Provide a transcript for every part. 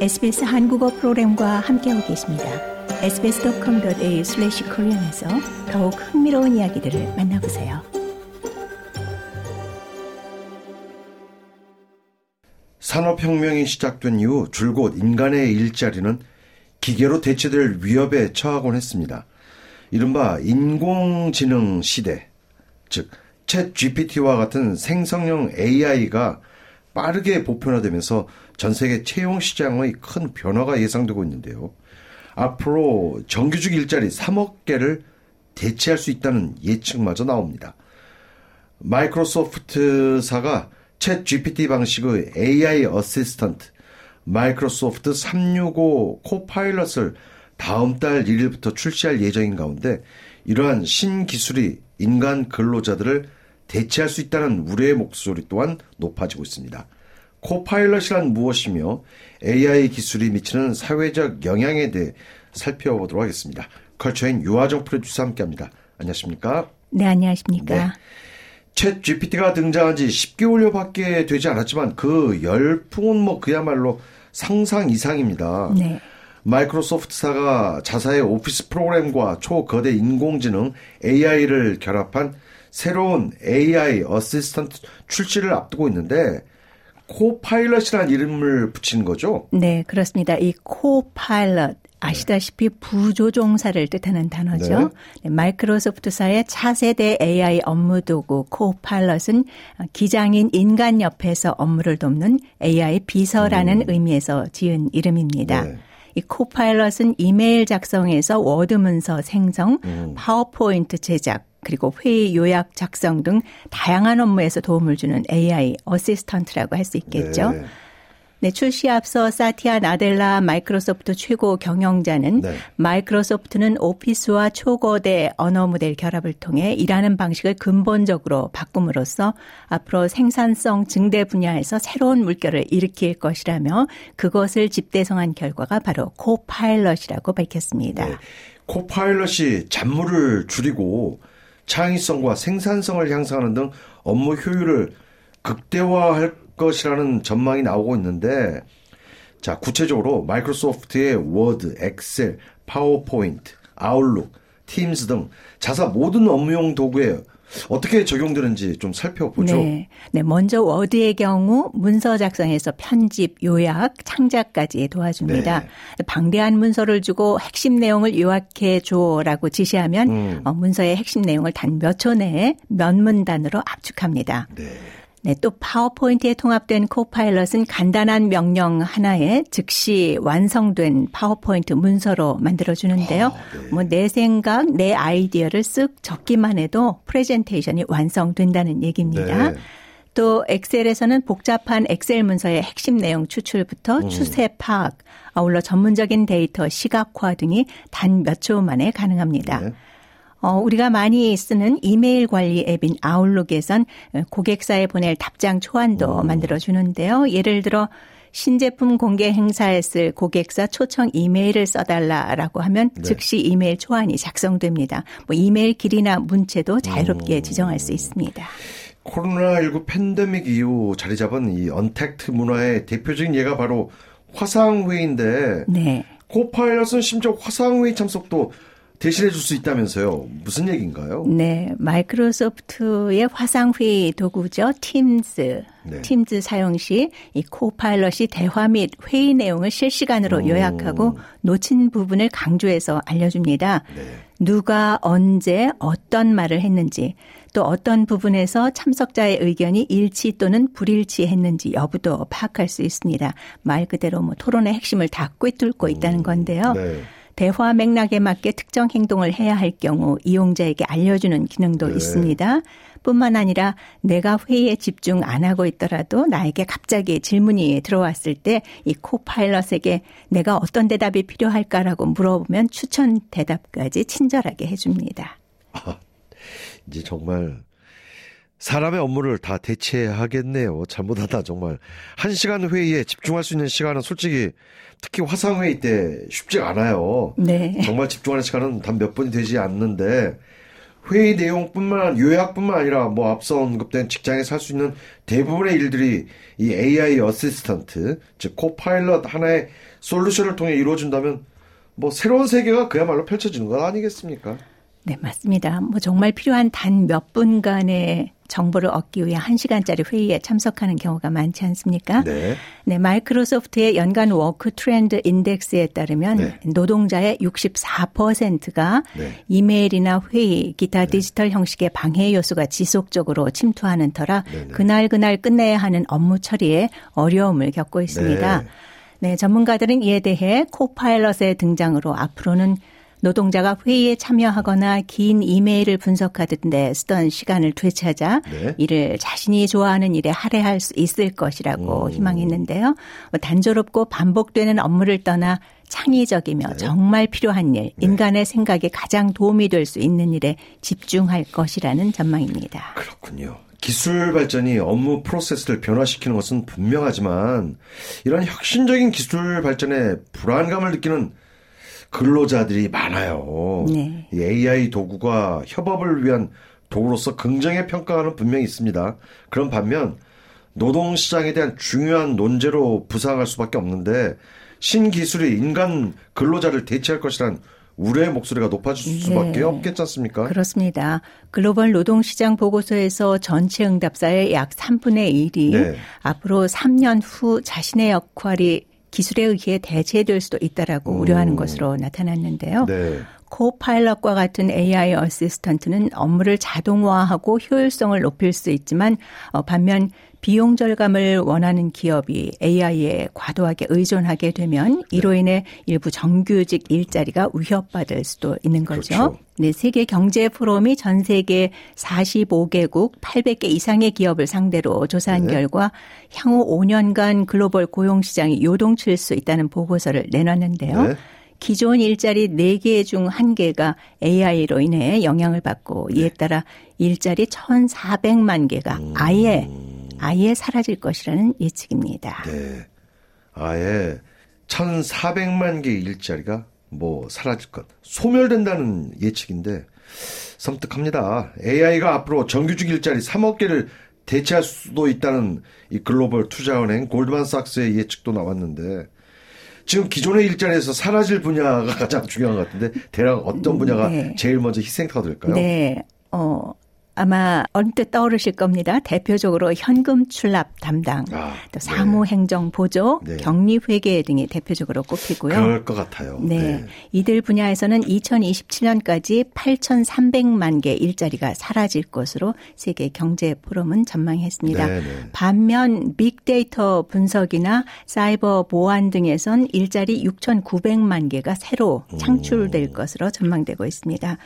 SBS 한국어 프로그램과 함께하고 계십니다. sbs.com.au/korean에서 더욱 흥미로운 이야기들을 만나보세요. 산업혁명이 시작된 이후 줄곧 인간의 일자리는 기계로 대체될 위협에 처하곤 했습니다. 이른바 인공지능 시대, 즉, 챗 GPT와 같은 생성형 AI가 빠르게 보편화되면서 전 세계 채용 시장의 큰 변화가 예상되고 있는데요. 앞으로 정규직 일자리 3억 개를 대체할 수 있다는 예측마저 나옵니다. 마이크로소프트사가 챗 GPT 방식의 AI 어시스턴트 마이크로소프트 365 코파일럿을 다음 달 1일부터 출시할 예정인 가운데 이러한 신기술이 인간 근로자들을 대체할 수 있다는 우려의 목소리 또한 높아지고 있습니다. 코파일럿이란 무엇이며 AI 기술이 미치는 사회적 영향에 대해 살펴보도록 하겠습니다. 컬처인 유화정 프로듀서 함께합니다. 안녕하십니까? 네, 안녕하십니까? 네. 챗 GPT가 등장한 지 10개월여밖에 되지 않았지만 그 열풍은 뭐 그야말로 상상 이상입니다. 네. 마이크로소프트사가 자사의 오피스 프로그램과 초거대 인공지능 AI를 결합한 새로운 AI assistant 출시를 앞두고 있는데 코파일럿이라는 이름을 붙인 거죠? 네, 그렇습니다. 이 코파일럿 아시다시피 부조종사를 뜻하는 단어죠. 네. 네, 마이크로소프트사의 차세대 AI 업무 도구 코파일럿은 기장인 인간 옆에서 업무를 돕는 AI 비서라는 음. 의미에서 지은 이름입니다. 네. 이 코파일럿은 이메일 작성에서 워드 문서 생성, 음. 파워포인트 제작, 그리고 회의 요약 작성 등 다양한 업무에서 도움을 주는 AI assistant라고 할 수 있겠죠. 네. 네, 출시 앞서 사티아 나델라 마이크로소프트 최고 경영자는 네. 마이크로소프트는 오피스와 초거대 언어 모델 결합을 통해 일하는 방식을 근본적으로 바꿈으로써 앞으로 생산성 증대 분야에서 새로운 물결을 일으킬 것이라며 그것을 집대성한 결과가 바로 코파일럿이라고 밝혔습니다. 네. 코파일럿이 잡무를 줄이고 창의성과 생산성을 향상하는 등 업무 효율을 극대화할 것이라는 전망이 나오고 있는데 자, 구체적으로 마이크로소프트의 워드, 엑셀, 파워포인트, 아웃룩, 팀스 등 자사 모든 업무용 도구에 어떻게 적용되는지 좀 살펴보죠. 네. 네. 먼저 워드의 경우 문서 작성에서 편집, 요약, 창작까지 도와줍니다. 네. 방대한 문서를 주고 핵심 내용을 요약해 줘라고 지시하면 음. 어, 문서의 핵심 내용을 단 몇 초 내에 몇 문단으로 압축합니다. 네. 네, 또 파워포인트에 통합된 코파일럿은 간단한 명령 하나에 즉시 완성된 파워포인트 문서로 만들어주는데요. 아, 네. 뭐내 생각, 내 아이디어를 쓱 적기만 해도 프레젠테이션이 완성된다는 얘기입니다. 네. 또 엑셀에서는 복잡한 엑셀 문서의 핵심 내용 추출부터 음. 추세 파악, 아울러 전문적인 데이터 시각화 등이 단 몇 초 만에 가능합니다. 네. 어, 우리가 많이 쓰는 이메일 관리 앱인 아웃룩에선 고객사에 보낼 답장 초안도 음. 만들어주는데요. 예를 들어 신제품 공개 행사에 쓸 고객사 초청 이메일을 써달라라고 하면 네. 즉시 이메일 초안이 작성됩니다. 뭐 이메일 길이나 문체도 자유롭게 음. 지정할 수 있습니다. 코로나19 팬데믹 이후 자리 잡은 이 언택트 문화의 대표적인 예가 바로 화상회의인데 네. 코파일럿은 심지어 화상회의 참석도 대신해 줄 수 있다면서요. 무슨 얘기인가요? 네. 마이크로소프트의 화상회의 도구죠. 팀즈. 네. 팀즈 사용 시 이 코파일럿이 대화 및 회의 내용을 실시간으로 오. 요약하고 놓친 부분을 강조해서 알려줍니다. 네. 누가 언제 어떤 말을 했는지 또 어떤 부분에서 참석자의 의견이 일치 또는 불일치했는지 여부도 파악할 수 있습니다. 말 그대로 뭐 토론의 핵심을 다 꿰뚫고 있다는 건데요. 네. 대화 맥락에 맞게 특정 행동을 해야 할 경우 이용자에게 알려주는 기능도 네. 있습니다. 뿐만 아니라 내가 회의에 집중 안 하고 있더라도 나에게 갑자기 질문이 들어왔을 때 이 코파일럿에게 내가 어떤 대답이 필요할까라고 물어보면 추천 대답까지 친절하게 해줍니다. 아, 이제 정말 사람의 업무를 다 대체하겠네요. 잘못하다 정말. 한 시간 회의에 집중할 수 있는 시간은 솔직히 특히 화상 회의 때 쉽지 않아요. 네. 정말 집중하는 시간은 단몇 분이 되지 않는데 회의 내용뿐만 요약뿐만 아니라 뭐 앞서 언급된 직장에서 할 수 있는 대부분의 일들이 이 AI assistant 즉 코파일럿 하나의 솔루션을 통해 이루어진다면 뭐 새로운 세계가 그야말로 펼쳐지는 것 아니겠습니까? 네, 맞습니다. 뭐 정말 필요한 단 몇 분간의 정보를 얻기 위해 1시간짜리 회의에 참석하는 경우가 많지 않습니까? 네. 네, 마이크로소프트의 연간 Work Trend Index에 따르면 네. 노동자의 64%가 네. 이메일이나 회의, 기타 네. 디지털 형식의 방해 요소가 지속적으로 침투하는 터라 네, 네. 그날 그날 끝내야 하는 업무 처리에 어려움을 겪고 있습니다. 네, 전문가들은 이에 대해 코파일럿의 등장으로 앞으로는 노동자가 회의에 참여하거나 긴 이메일을 분석하듯데 쓰던 시간을 되찾아 네. 이를 자신이 좋아하는 일에 할애할 수 있을 것이라고 음. 희망했는데요. 뭐 단조롭고 반복되는 업무를 떠나 창의적이며 네. 정말 필요한 일, 네. 인간의 생각에 가장 도움이 될 수 있는 일에 집중할 것이라는 전망입니다. 그렇군요. 기술 발전이 업무 프로세스를 변화시키는 것은 분명하지만 이런 혁신적인 기술 발전에 불안감을 느끼는 근로자들이 많아요. 네. AI 도구가 협업을 위한 도구로서 긍정의 평가는 분명히 있습니다. 그런 반면 노동시장에 대한 중요한 논제로 부상할 수밖에 없는데 신기술이 인간 근로자를 대체할 것이란 우려의 목소리가 높아질 수밖에 네. 없겠지 않습니까? 그렇습니다. 글로벌 노동시장 보고서에서 전체 응답자의 약 3분의 1이 네. 앞으로 3년 후 자신의 역할이 기술에 의해 대체될 수도 있다라고 음. 우려하는 것으로 나타났는데요. 네. 코파일럿과 같은 AI 어시스턴트는 업무를 자동화하고 효율성을 높일 수 있지만 어, 반면 비용 절감을 원하는 기업이 AI에 과도하게 의존하게 되면 이로 인해 일부 정규직 일자리가 위협받을 수도 있는 거죠. 그렇죠. 네, 세계 경제 포럼이 전 세계 45개국 800개 이상의 기업을 상대로 조사한 네. 결과 향후 5년간 글로벌 고용 시장이 요동칠 수 있다는 보고서를 내놨는데요. 네. 기존 일자리 4개 중 1개가 AI로 인해 영향을 받고 이에 네. 따라 일자리 1,400만 개가 음. 아예 아예 사라질 것이라는 예측입니다. 네. 아예 1,400만 개의 일자리가 뭐 사라질 것, 소멸된다는 예측인데 섬뜩합니다. AI가 앞으로 정규직 일자리 3억 개를 대체할 수도 있다는 이 글로벌 투자은행 골드만삭스의 예측도 나왔는데 지금 기존의 일자리에서 사라질 분야가 가장 중요한 것 같은데 대략 어떤 분야가 네. 제일 먼저 희생타가 될까요? 네. 어, 아마 언뜻 떠오르실 겁니다. 대표적으로 현금 출납 담당, 아, 또 네. 사무행정 보조, 네. 격리회계 등이 대표적으로 꼽히고요. 그럴 것 같아요. 네. 네. 이들 분야에서는 2027년까지 8,300만 개 일자리가 사라질 것으로 세계 경제 포럼은 전망했습니다. 네, 네. 반면 빅데이터 분석이나 사이버 보안 등에선 일자리 6,900만 개가 새로 창출될 오. 것으로 전망되고 있습니다.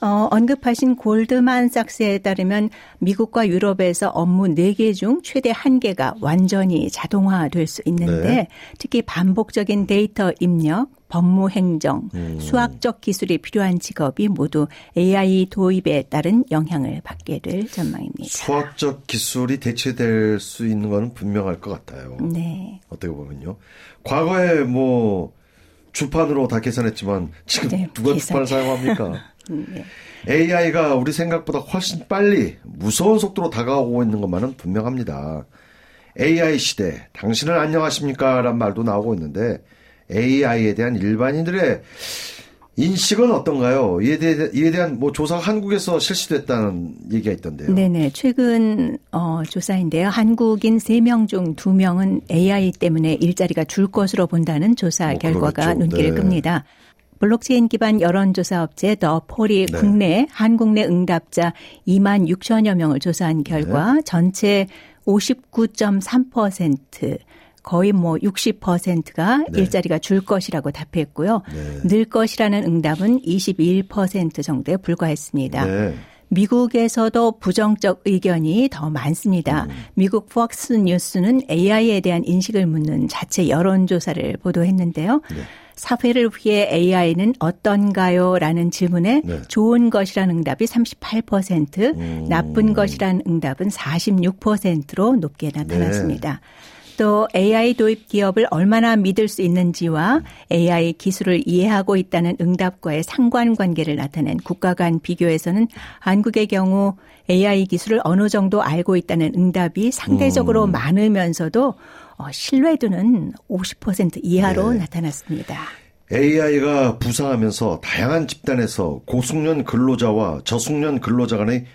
어, 언급하신 골드만삭스에 따르면 미국과 유럽에서 업무 4개 중 최대 1개가 완전히 자동화될 수 있는데 네. 특히 반복적인 데이터 입력, 법무 행정, 음. 수학적 기술이 필요한 직업이 모두 AI 도입에 따른 영향을 받게 될 전망입니다. 수학적 기술이 대체될 수 있는 것은 분명할 것 같아요. 네. 어떻게 보면요. 과거에 뭐 주판으로 다 계산했지만 지금 네, 누가 계산. 주판을 사용합니까? 네. AI가 우리 생각보다 훨씬 빨리 무서운 속도로 다가오고 있는 것만은 분명합니다. AI 시대, 당신은 안녕하십니까? 란 말도 나오고 있는데 AI에 대한 일반인들의 인식은 어떤가요? 이에, 대해, 이에 대한 뭐 조사가 한국에서 실시됐다는 얘기가 있던데요. 네네. 최근 어, 조사인데요. 한국인 3명 중 2명은 AI 때문에 일자리가 줄 것으로 본다는 조사 뭐 결과가 그렇죠. 눈길을 네. 끕니다. 블록체인 기반 여론조사 업체 더 폴이 네. 국내 한국 내 응답자 2만 6천여 명을 조사한 결과 네. 전체 59.3% 거의 뭐 60%가 네. 일자리가 줄 것이라고 답했고요. 네. 늘 것이라는 응답은 21% 정도에 불과했습니다. 네. 미국에서도 부정적 의견이 더 많습니다. 음. 미국 폭스 뉴스는 AI에 대한 인식을 묻는 자체 여론조사를 보도했는데요. 네. 사회를 위해 AI는 어떤가요? 라는 질문에 네. 좋은 것이라는 응답이 38%, 음. 나쁜 것이라는 응답은 46%로 높게 나타났습니다. 네. 또 AI 도입 기업을 얼마나 믿을 수 있는지와 AI 기술을 이해하고 있다는 응답과의 상관관계를 나타낸 국가 간 비교에서는 한국의 경우 AI 기술을 어느 정도 알고 있다는 응답이 상대적으로 음. 많으면서도 어, 신뢰도는 50% 이하로 네. 나타났습니다. AI가 부상하면서 다양한 집단에서 고숙련 근로자와 저숙련 근로자 간의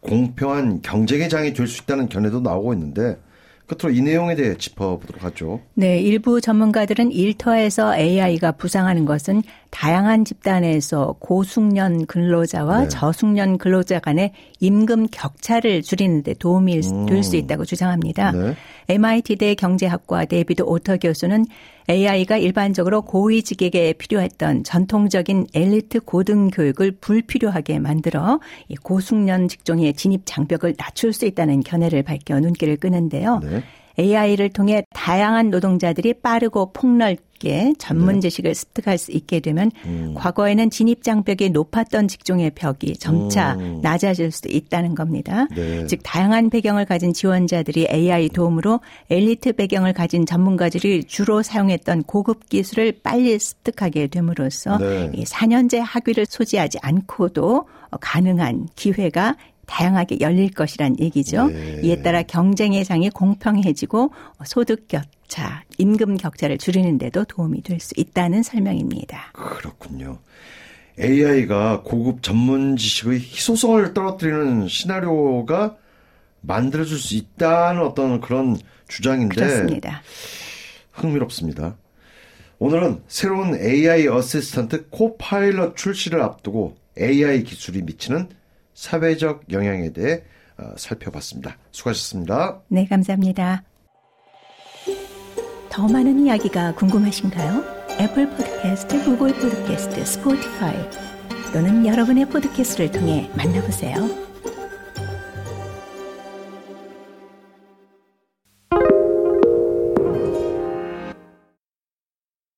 공평한 경쟁의 장이 될 수 있다는 견해도 나오고 있는데 끝으로 이 내용에 대해 짚어보도록 하죠. 네, 일부 전문가들은 일터에서 AI가 부상하는 것은 다양한 집단에서 고숙련 근로자와 네. 저숙련 근로자 간의 임금 격차를 줄이는 데 도움이 음. 될수 있다고 주장합니다. 네. MIT대 경제학과 데이비드 오터 교수는 AI가 일반적으로 고위직에게 필요했던 전통적인 엘리트 고등 교육을 불필요하게 만들어 고숙련 직종의 진입 장벽을 낮출 수 있다는 견해를 밝혀 눈길을 끄는데요. 네. AI를 통해 다양한 노동자들이 빠르고 폭넓게 전문 네. 지식을 습득할 수 있게 되면 음. 과거에는 진입 장벽이 높았던 직종의 벽이 점차 음. 낮아질 수도 있다는 겁니다. 네. 즉 다양한 배경을 가진 지원자들이 AI 도움으로 엘리트 배경을 가진 전문가들이 주로 사용했던 고급 기술을 빨리 습득하게 됨으로써 네. 4년제 학위를 소지하지 않고도 가능한 기회가 다양하게 열릴 것이란 얘기죠. 네. 이에 따라 경쟁의 장이 공평해지고 소득 격차, 임금 격차를 줄이는 데도 도움이 될 수 있다는 설명입니다. 그렇군요. AI가 고급 전문 지식의 희소성을 떨어뜨리는 시나리오가 만들어줄 수 있다는 어떤 그런 주장인데 그렇습니다. 흥미롭습니다. 오늘은 새로운 AI assistant Copilot 출시를 앞두고 AI 기술이 미치는 사회적 영향에 대해 어, 살펴봤습니다. 수고하셨습니다. 네, 감사합니다. 더 많은 이야기가 궁금하신가요? Apple Podcast, Google Podcast, Spotify 또는 여러분의 포드캐스트를 통해 만나보세요.